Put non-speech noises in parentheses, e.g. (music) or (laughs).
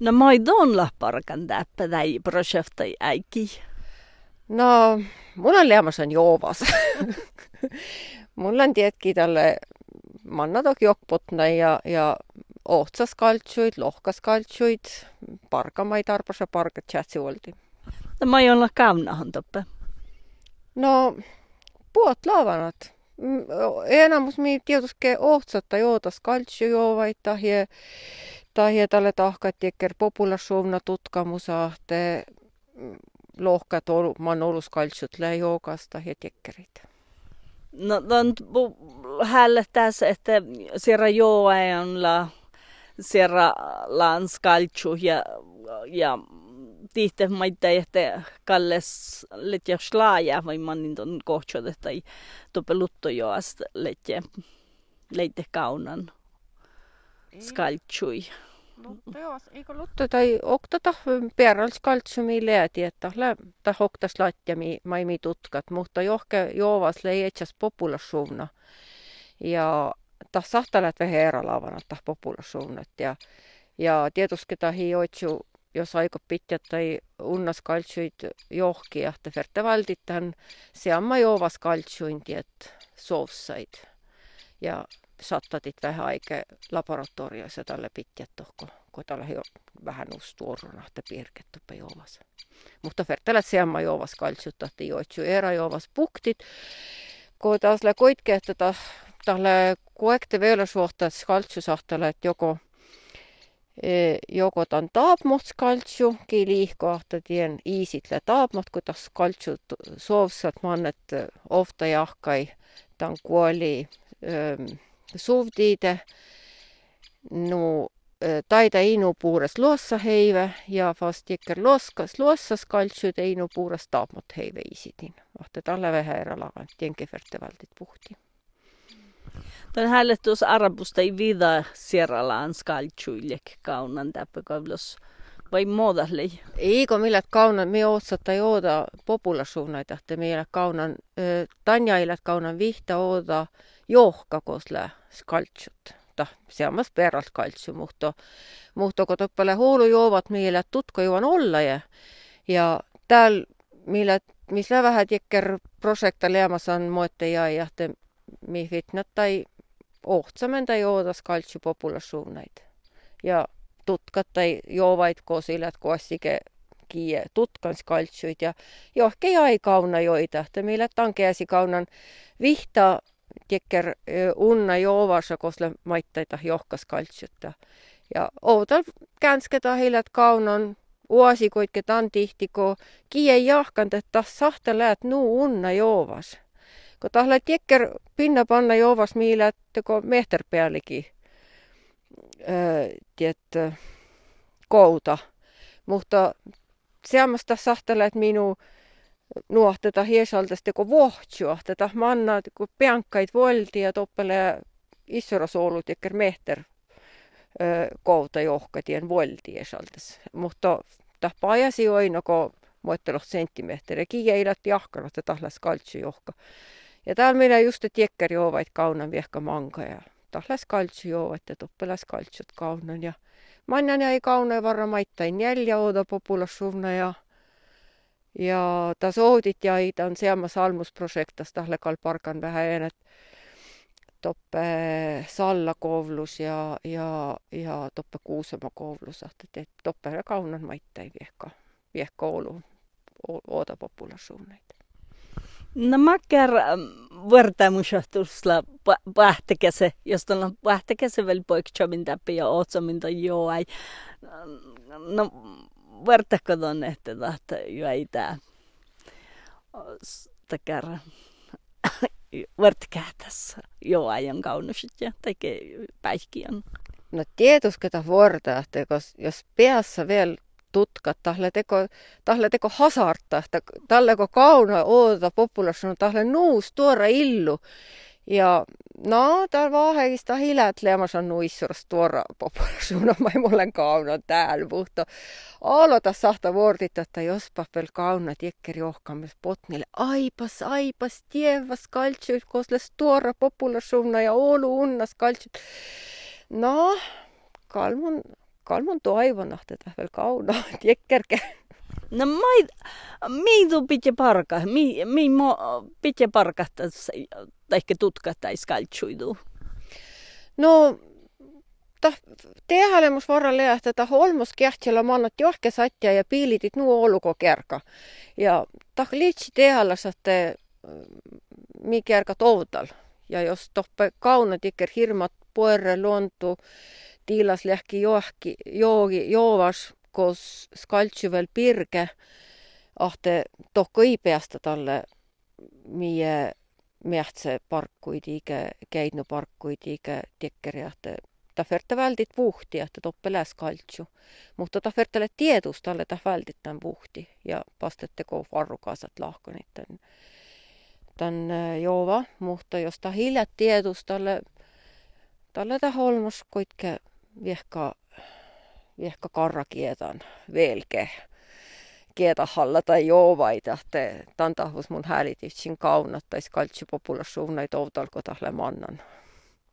No ma ei doon parkan täppä tai projektai äiki. No, mulla on liamas on joovas. (laughs) mulla on tietki tälle manna toki jokpotna ja, ja ohtsaskaltsuid, lohkaskaltsuid, parkamaid arpasa parkat chatsi oldi. No ma ei olla kaunahan toppe. No, puot laavanat. Mm, enamus mi tietysti ohtsata jootas kaltsu joovaid tahje, tai hietalle tahka, tiekker populasjovna tutkamusa, te mm, lohka tol, man olus kaltsut lähi ja tiekkerit. No, no on hälle tässä, että siellä joen la, siellä lans kaltsu ja, ja tihte maita että kalles letjä slaaja vai mannin ton kohtsuudet tai topelutto joasta letjä leite kaunan skaltsui. Mm. Lutto joo, eikö lutto tai oktata perals kaltsumi lääti, että ta hoktas latja mi maimi tutkat, mutta johke joovas leijetsas populassuuna. Ja ta sahtalat vähän eralaavana ta populassuunat ja ja tietysti ta hioitsu jos aika pitkät tai unnas kaltsuit johki ja te valditan se amma joovas kaltsuin tiet sousait. Ja sattatit vähän aika laboratorioissa tälle pitkät tohko, kun tällä jo vähän ustuoruna, että piirkettu joovas. Mutta vertailet se amma joovas kaltsut, että joitsu era joovas puktit, kun taas le koitke, että tälle koekte vielä suhtaat kaltsusahtele, että joko E, joko tan taapmot skaltsu, ki liihkoahta tien iisitle taapmot, kun tas skaltsu soovsat mannet e, ofta jahkai tan kuoli ähm, suvdiide. No taida inu puures luossa heive ja fast ikker luoskas luossa skaltsu te inu puures taapmot heive iisitin. Ahte talle vähän eralagan, tien kefertevältit puhti. Den hallitus arabusta ei vida sierralaan skaltsuiljek kaunan täppäkavlos vai muudalle? Eikö millä kaunan, me ootsatta jooda populassuunaita, että meillä kaunan, tanjailat kaunan vihta ooda johkakosle skaltsut. Ta, seammas peralt kaltsu, mutta, mutta kun toppale huulu juovat meillä tutko juon olla ja, ja täällä millä, missä vähän tiekker projekta leemas on moitte ja, ja mi fitnat tai ohtsamen tai ootas kaltsupopulationeita. Ja tutkat tai joovait kosilat kossike kie tutkans kaltsuit ja johke jäi kauna joita, että meillä tankeasi kaunan vihta tekker unna joovassa kosle maittaita johkas kaltsutta. Ja outal känsketa hilat kaunan uosikoitke tan tihtiko kie jahkan, että sahta läät nuu unna joovas kun tahla tiekker pinna panna joovas miillä, että kun mehterpäällikin tiet, kouta. Mutta seamasta sahtella, että minu nuohteta hiesaltasta kun vohtsua, tätä manna, kun piankait volti ja toppele issorasoulut tiekker mehter kouta johkatien volti hiesaltas. Mutta tämä ajasi aina, kun muottelu senttimetriä, kieilat jahkanut, että tahlas kaltsi johka. Ja täällä meillä just tiekkari ovat kaunan viehkä manka ja tahlas kaltsu juovat ja toppelas kaltsut kaunan. Ja mannan jäi kauna varra maittain neljä ouda populassuuna ja ja tas oudit jäi on seammas almusprojektas tahlekal parkan vähän enet toppe sallakovlus ja, ja, ja toppe kuusema kovlus, että toppe kaunan maittain viehkä, viehkä olu, ouda populassuuneita. No mä kerran võrdlemusjohtusla pähtekese, jos on pähtekese veel poikchabin täppi ja otsamin tai joo ei. No võrdakod on, että tahta ju ei tää. Takar (coughs) võrdkähtäs joo ei on kaunusit ja teke päihki on. No tietysti võrda, että jos peassa vielä tutkat, tahle teko, tahle teko hasarta, että talle ko kauna oota populatioon, tahle nuus tuora illu. Ja no, täällä vaahegista hilät leemas on nuissuras tuora populatioon, (laughs) mä ei mulle kauna täällä, mutta aloita sahta vuortit, että jospa pel kauna tiekkeri ohkaamis potnille. Aipas, aipas, tievas kaltsuit, kosles tuora populaatioon ja olu unnas kaltsuit. No, kalmun kalmun toivonah tätä vielä kauna, tiekkerke. (laughs) Mai, mi tu pitää parka, mi, mi mo pitää parka tässä, ehkä tutka tai skaltsuidu. No, ta tehalemus varrelle, että ta holmus kähtsellä mannat johke satja ja piilitit nuo oluko kerka. Ja ta liitsi tehalas, että mi kerka toutal. Ja jos toppe kaunat iker hirmat puerre luontu, tiilas lähki johki, joogi, joovas, kos skaltsuvel pirke, ahte tohko ei päästä talle mie mehtse parkkuid ikä, keidnu parkkuid ikä tekkeriahte. Ta ferte väldit vuhti, että toppe läs kaltsu. Mutta ta fertele tiedus talle ta väldit tämän vuhti ja pastetteko varrukasat lahkonit tämän, tämän joova. Mutta jos ta hiljat tiedus talle, ta holmos koitke viehka, ehkä karrakietan velke kieta hallata joovaita, vai tämän tantahus mun häälityksin kaunat, tai kaltsi populasuunnaita outalko tahle mannan.